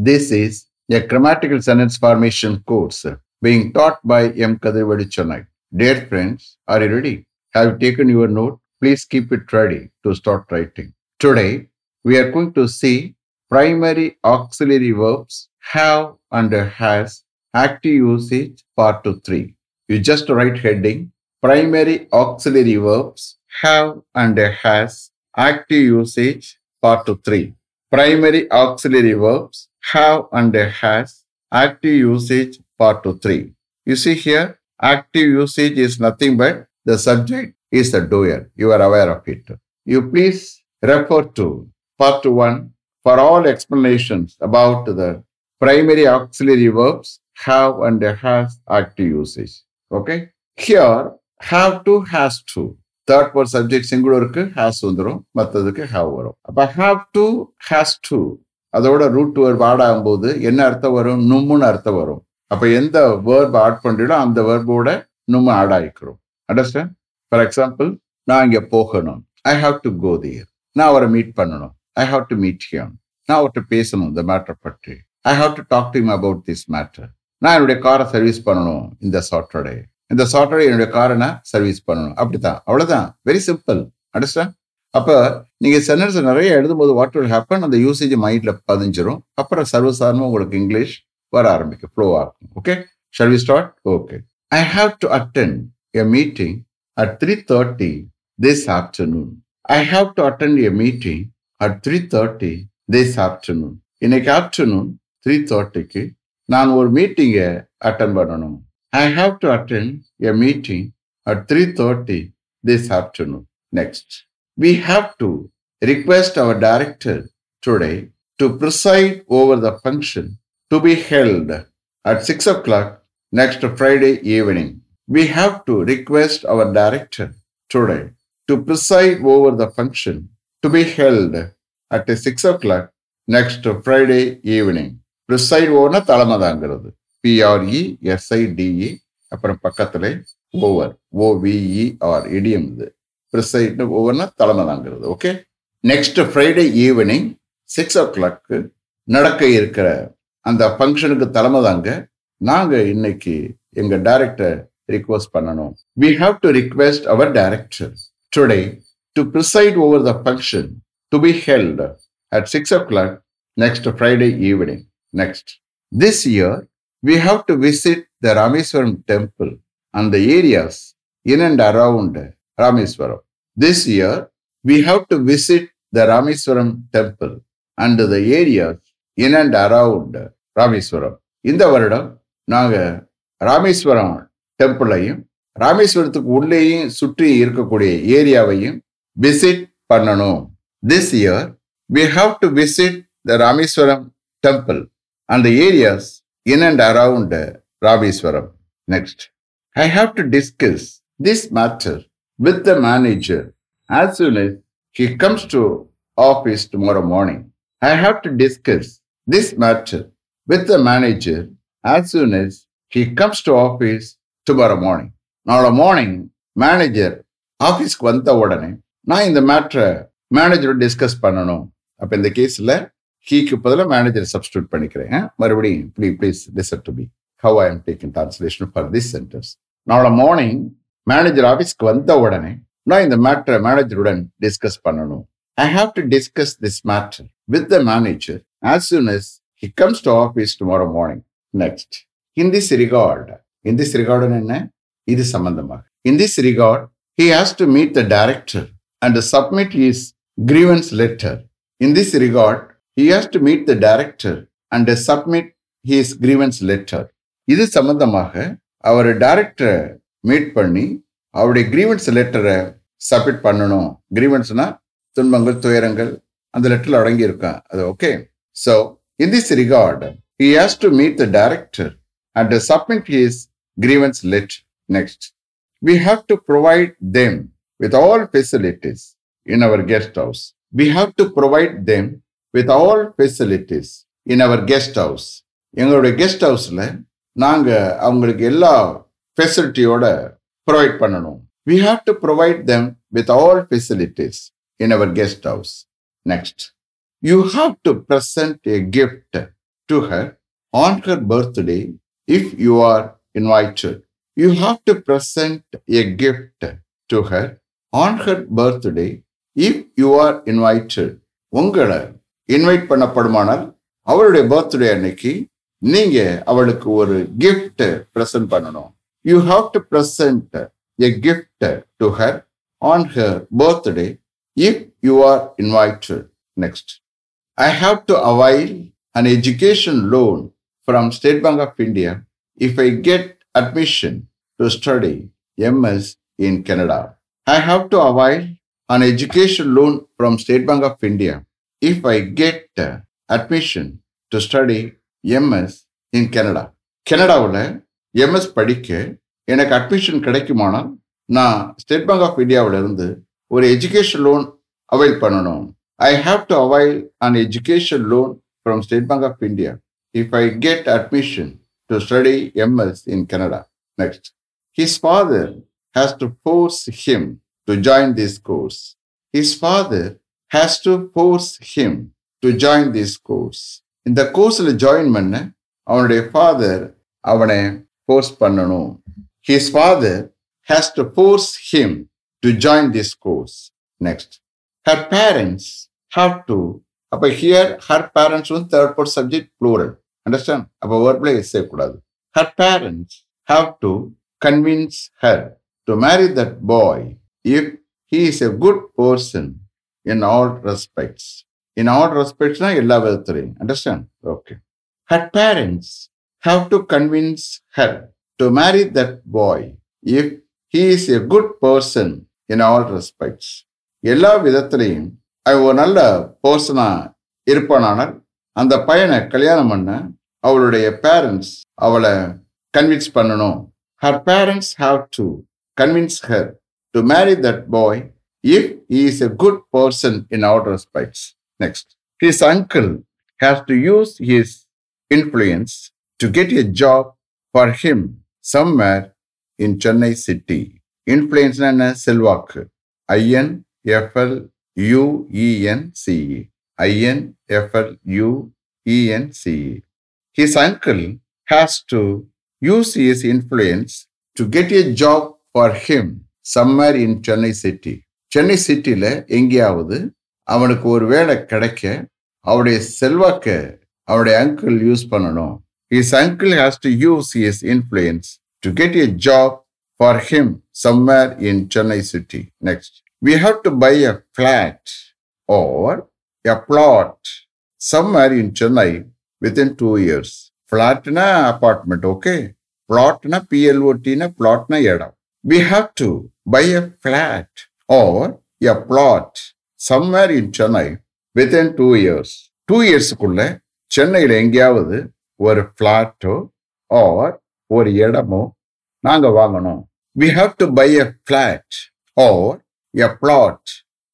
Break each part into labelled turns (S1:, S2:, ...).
S1: This is a grammatical sentence formation course being taught by M. Kadirvadi Chennai. Dear friends, are you ready? Have you taken your note? Please keep it ready to start writing. Today, we are going to see primary auxiliary verbs have and has active usage part 3. You just write heading primary auxiliary verbs have and has active usage part 3. Primary auxiliary verbs have and has active usage part 3. You see here, active usage is nothing but the subject is the doer. You are aware of it. You please refer to part 1 for all explanations about the primary auxiliary verbs have and has active usage. Okay? Here, have to, has to. Third person subject சிங்குலருக்கு has வந்துடும் மற்றதுக்கு have வரும் அப்போ have to has to அதோட root verb add ஆகும்போது என்ன அர்த்தம் வரும்? நும்முன்னு அர்த்தம் வரும். அப்போ எந்த வேர்ப் ஆட் பண்ணுறீங்களோ அந்த வேர்போட நும்மு ஆட் ஆகிக்கிறோம். அண்டர்ஸ்டாண்ட் ஃபார் எக்ஸாம்பிள் நான் இங்கே போகணும். I have to go there நான் அவரை மீட் பண்ணணும். I have to meet him நான் அவர்கிட்ட பேசணும் இந்த மேட்டர் பற்றி. I have to talk to about this matter நான் என்னுடைய காரை சர்வீஸ் பண்ணணும் இந்த சாட்டர்டே இந்த சாட்டர்டே என்னுடைய காரை நான் சர்வீஸ் பண்ணணும். அப்படித்தான். அவ்வளோதான் வெரி சிம்பிள் அண்டர்ஸ்டாண்ட் அப்போ நீங்கள் சென்டென்ஸ் நிறைய எழுதும்போது வாட் வில் ஹேப்பன் அந்த யூசேஜ் மைண்டில் பதிஞ்சிரும். அப்புறம் சர்வசாதாரணமாக உங்களுக்கு இங்கிலீஷ் வர ஆரம்பிக்கும். ஃப்ளோ ஆகும். Okay shall we start okay I have to attend a meeting at three thirty this afternoon I have to attend a meeting at three thirty this afternoon இன்னைக்கு ஆஃப்டர்நூன் த்ரீ தேர்ட்டிக்கு நான் ஒரு மீட்டிங்கை attend பண்ணணும். I have to attend a meeting at three thirty this afternoon next we have to request our director today to preside over the function to be held at 6 o'clock next Friday evening. We have to request our director today to preside over the function to be held at 6 o'clock next Friday evening. Preside over தலைமதாங்கிறது P R E S I D E அப்புறம் பக்கத்துல over O V E R idiom இது preside ஒவ்வொன்றா தலைமை தாங்கிறது okay next Friday evening six o'clock நடக்க இருக்கிற அந்த ஃபங்க்ஷனுக்கு தலைமை தாங்க. நாங்கள் இன்னைக்கு எங்கள் டைரக்டர் ரிக்வஸ்ட் பண்ணணும். We have to request our director today to preside over the function to be held at six o'clock next Friday evening next this year we have to visit the Rameswaram temple அந்த areas in and around Rameswaram this year we have to visit the Rameswaram temple and the areas in and around Rameswaram இந்த வருடம் நாங்கள் ராமேஸ்வரம் டெம்பிளையும் ராமேஸ்வரத்துக்கு உள்ளேயும் சுற்றி இருக்கக்கூடிய ஏரியாவையும் விசிட் பண்ணணும் this year we have to visit the Rameswaram temple and areas in and around Rameswaram next I have to discuss this matter with the manager as soon as he comes to office tomorrow morning. I have to discuss this matter with the manager as soon as he comes to office tomorrow morning. நாளை morning manager ஆஃபீஸ்க்கு வந்த உடனே நான் இந்த மேட்ரை மேனேஜரோட discuss பண்ணணும் அப்போ இந்த கேஸில் ஹீக்கு பதிலாக மேனேஜர் சப்ஸ்டியூட் பண்ணிக்கிறேன் மறுபடியும் please please listen to be how I am taking translation for this sentence நாளை மார்னிங் மேனேஜர் ஆஃபீஸ்க்கு வந்த உடனே நான் இந்த மேட்டரை மேனேஜருடன் டிஸ்கஸ் பண்ணணும். I have to discuss this matter with the manager as soon as he comes to office tomorrow morning next in this regard in this ரிகார்டுன்னு என்ன? இது சம்பந்தமாக. In this regard he has to meet the director and submit his grievance letter in this regard he has to meet the director and submit his grievance letter இது சம்பந்தமாக அவர் டைரக்டரை meet பண்ணி அவருடைய grievance லெட்டரை submit பண்ணணும். கிரீவன்ஸ்னா துன்பங்கள் துயரங்கள் அந்த லெட்டர்ல அடங்கி இருக்கான் அது okay so in this regard he has to meet the director and submit his grievance let next we have to provide them with all facilities in our guest house we have to provide them with all facilities in our guest house எங்களுடைய guest ஹவுஸில் நாங்கள் அவங்களுக்கு எல்லா ஃபெசிலிட்டியோட provide பண்ணணும். We have to provide them with all facilities in our guest house next you have to present a gift to her on her birthday if you are invited you have to present a gift to her on her birthday if you are invited உங்களை invite பண்ணப்படுமானால் அவளுடைய birthday அன்னைக்கு நீங்க அவளுக்கு ஒரு gift present பண்ணணும். You have to present a gift to her on her birthday if you are invited. Next. I have to avail an education loan from State Bank of India if I get admission to study MS in Canada. I have to avail an education loan from State Bank of India if I get uh, admission to study MS in Canada. கனடாவில் MS படிக்க எனக்கு admission கிடைக்குமானால் நான் State Bank of இந்தியாவிலிருந்து ஒரு education loan avail பண்ணணும். I have to avail an education loan from State Bank of India if I get admission to study MS in Canada next his father has to force him to join this course his father has to force him to join this course இந்த கோர்ஸில் join பண்ண அவனுடைய father அவனை course பண்ணணும். His father has to force him to join this course next her parents have to அப்போ here her parents வந்து third person subject plural understand அப்போ ஒர்க்ல எஸ் செய்யக்கூடாது her parents have to convince her to marry that boy if he is a good person in all respects in all ரெஸ்பெக்ட்ஸ்னா எல்லா விதத்துலையும். Understand okay her parents have to convince her to marry that boy if he is a good person in all respects எல்லா விதத்திலையும் அவ ஒரு நல்ல பர்சனா இருப்பானால் அந்த பையனை கல்யாணம் பண்ண அவளுடைய பேரண்ட்ஸ் அவளை கன்வின்ஸ் பண்ணணும். Her parents have to convince her to marry that boy if he is a good person in all respects next his uncle has to use his influence to get a job for him somewhere in Chennai city இன்ஃப்ளூயன்ஸ்னா என்ன செல்வாக்கு IN FL UENCE IN FL UENCE his uncle has to use his influence to get a job for him summer in Chennai city Chennai சிட்டியில் எங்கேயாவது அவனுக்கு ஒரு வேலை கிடைக்க அவருடைய செல்வாக்க அவருடைய அங்கிள் யூஸ் பண்ணணும். His uncle has to use his influence to get a job for him somewhere in Chennai city next we have to buy a flat or a plot somewhere in Chennai within two years. Flatna apartment, okay? Plotna PLOTna plotna இடம். We have to buy a flat or a plot somewhere in Chennai within two years. Two இயர்ஸுக்குள்ள சென்னையில் எங்கேயாவது ஒரு ஃப்ளாட்டோ R ஒரு இடமோ நாங்கள் வாங்கணும் we have to buy a flat or a plot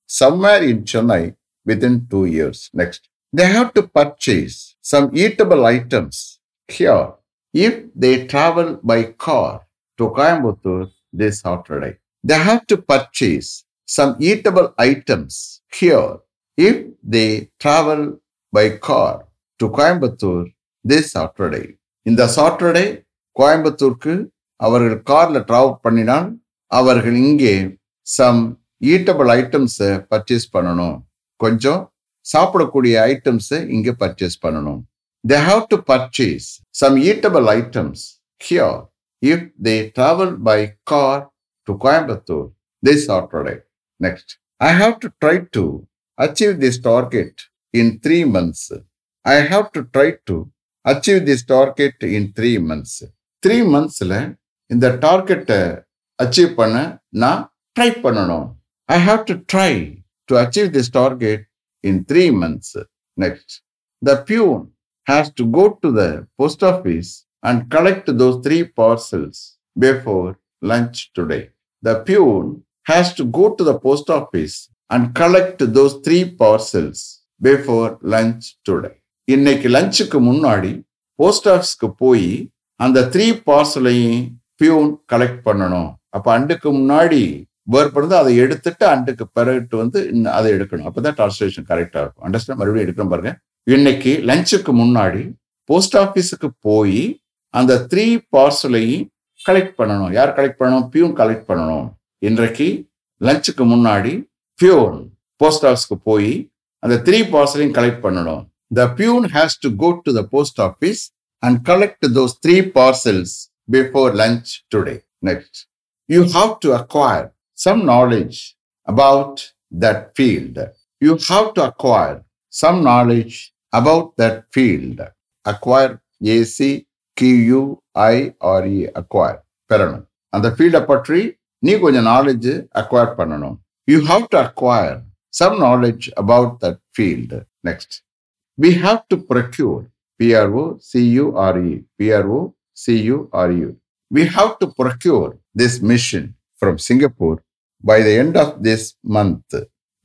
S1: somewhere in Chennai within two years. Next, they have to purchase some eatable items here if they travel by car to Coimbatore this Saturday. They have to purchase some eatable items here if they travel by car to Coimbatore this Saturday இந்த Saturday கோயம்புத்தூருக்கு அவர்கள் காரில் travel பண்ணினால் அவர்கள் இங்கே some eatable ஐட்டம்ஸை purchase பண்ணணும். கொஞ்சம் சாப்பிடக்கூடிய ஐட்டம்ஸை இங்கே பர்ச்சேஸ் பண்ணணும். They have to purchase some eatable items here if they travel by car to Coimbatore this Saturday next I have to try to achieve this target in three months I have to try to achieve this target in three months three மந்த்ஸில் இந்த டார்கெட்டை achieve பண்ண நான் try பண்ணணும் I have to try to achieve this target in three months. Next, the peon has to go to the post office and collect those three parcels before lunch today. The peon has to go to the post office and collect those three parcels before lunch today. இன்னைக்கு லஞ்சுக்கு முன்னாடி post ஆஃபீஸ்க்கு போய் அந்த three பார்சலையும் peon collect பண்ணணும். அப்ப அண்டுக்கு முன்னாடி verb பண்ணது அதை எடுத்துட்டு அண்டுக்கு பிறகு வந்து அதை எடுக்கணும். அப்பதான் டிரான்ஸ்லேஷன் கரெக்டா இருக்கும். அண்டர்ஸ்டாண்ட் மறுபடியும் எடுக்கணும் பாருங்க. இன்னைக்கு லஞ்சுக்கு முன்னாடி போஸ்ட் ஆஃபீஸுக்கு போய் அந்த த்ரீ பார்சலையும் கலெக்ட் பண்ணணும். யார் கலெக்ட் பண்ணணும்? பியூன் கலெக்ட் பண்ணணும். இன்றைக்கு லஞ்சுக்கு முன்னாடி பியூன் போஸ்ட் ஆஃபீஸ்க்கு போய் அந்த த்ரீ பார்சலையும் கலெக்ட் பண்ணணும். the peon has to go to the post office and collect those three parcels before lunch today next you have to acquire some knowledge about that field you have to acquire some knowledge about that field acquire A C Q U I R E acquire பெறணும் அந்த ஃபீல்டை பற்றி நீ கொஞ்சம் knowledge acquire பண்ணணும் you have to acquire some knowledge about that field next We have to procure PRO CURE PRO CURE we have to procure this machine from Singapore by the end of this month.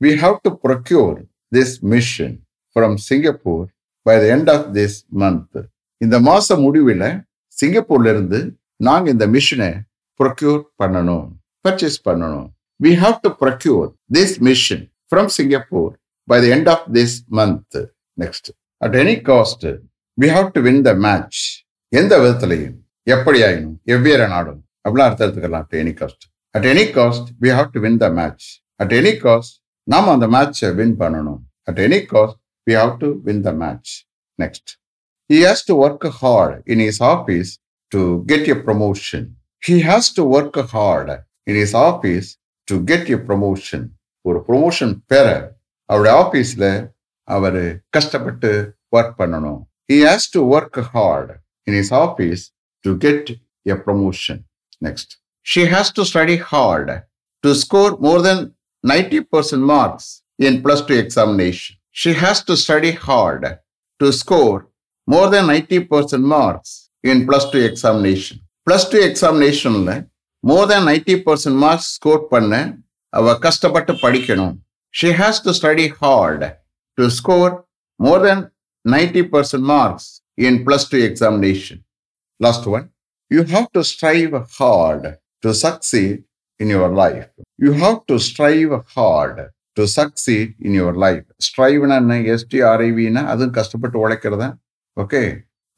S1: We have to procure this machine from Singapore by the end of this month. இந்த மாசம் முடிவில் சிங்கப்பூர்ல இருந்து நாங்க இந்த மிஷினை procure பண்ணணும் purchase பண்ணணும். We have to procure this machine from Singapore by the end of this month next at any cost we have to win the match எந்த விதத்திலையும். எப்படி ஆயினும் எவ்வேறு நாடும். அப்படிலாம் அர்த்தம் எடுத்துக்கலாம் at any cost at any cost we have to win the match at any cost நாம அந்த மேட்சை வின் பண்ணணும். At any cost we have to win the match next He has to work hard in his office to get a promotion. He has to work hard in his office to get a promotion. ஒரு promotion பெற அவருடைய ஆபீஸ்ல அவர் கஷ்டப்பட்டு work பண்ணணும். He has to work hard in his office to get a promotion next she has to study hard to score more than ninety percent marks in plus two examination she has to study hard to score more than 90% marks in plus 2 examination. Plus 2 examinationல more than 90% marks score பண்ண அவ கஷ்டப்பட்டு படிக்கணும். She has to study hard to score more than 90% marks in plus two examination. Last one, you have to strive hard to succeed in your life. You have to strive hard to succeed in your life ஸ்ட்ரைவ்னா என்ன எஸ்டிஆர்ஐவினா அதுவும் கஷ்டப்பட்டு உழைக்கிறதா okay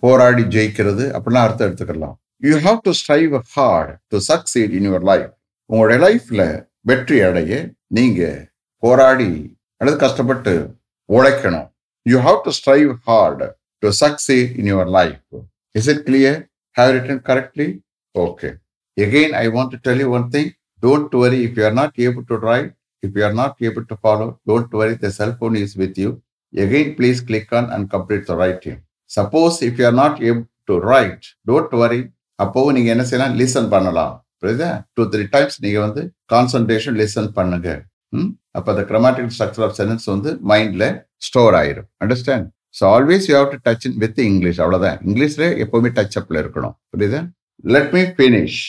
S1: போராடி ஜெயிக்கிறது அப்படிலாம் அர்த்தம் எடுத்துக்கலாம் you have to strive hard to succeed in your life உங்களுடைய லைஃப்பில் வெற்றி அடைய நீங்கள் போராடி அல்லது கஷ்டப்பட்டு உழைக்கணும். You have to strive hard to succeed in your life is it clear have written correctly okay again I want to tell you one thing don't worry if you are not able to write if you are not able to follow don't worry the cellphone is with you again please click on and complete the writing. Suppose if you are not able to write don't worry அப்போ நீங்க என்ன செய்யலாம்? Listen பண்ணலாம். புரியுதா? Two three times நீங்க வந்து concentration listen பண்ணுங்க. அப்போ அந்த கிரமாட்டிக்கல் ஸ்ட்ரக்சர் ஆஃப் சென்டென்ஸ் வந்து மைண்டில் ஸ்டோர் ஆயிரும். Understand so always you have to touch in with English அவ்வளோதான் இங்கிலீஷ்ல எப்பவுமே டச் அப்ல இருக்கணும். புரியுதா? Let me finish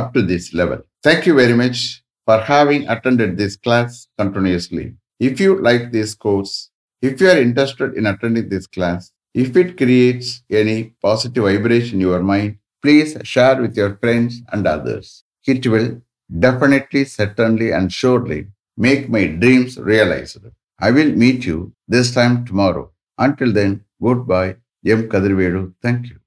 S1: up to this level thank you very much for having attended this class continuously if you like this course if you are interested in attending this class if it creates any positive vibration your mind please share with your friends and others it will definitely certainly and surely make my dreams realized. I will meet you this time tomorrow. Until then, goodbye. M. Kadirvedu. Thank you.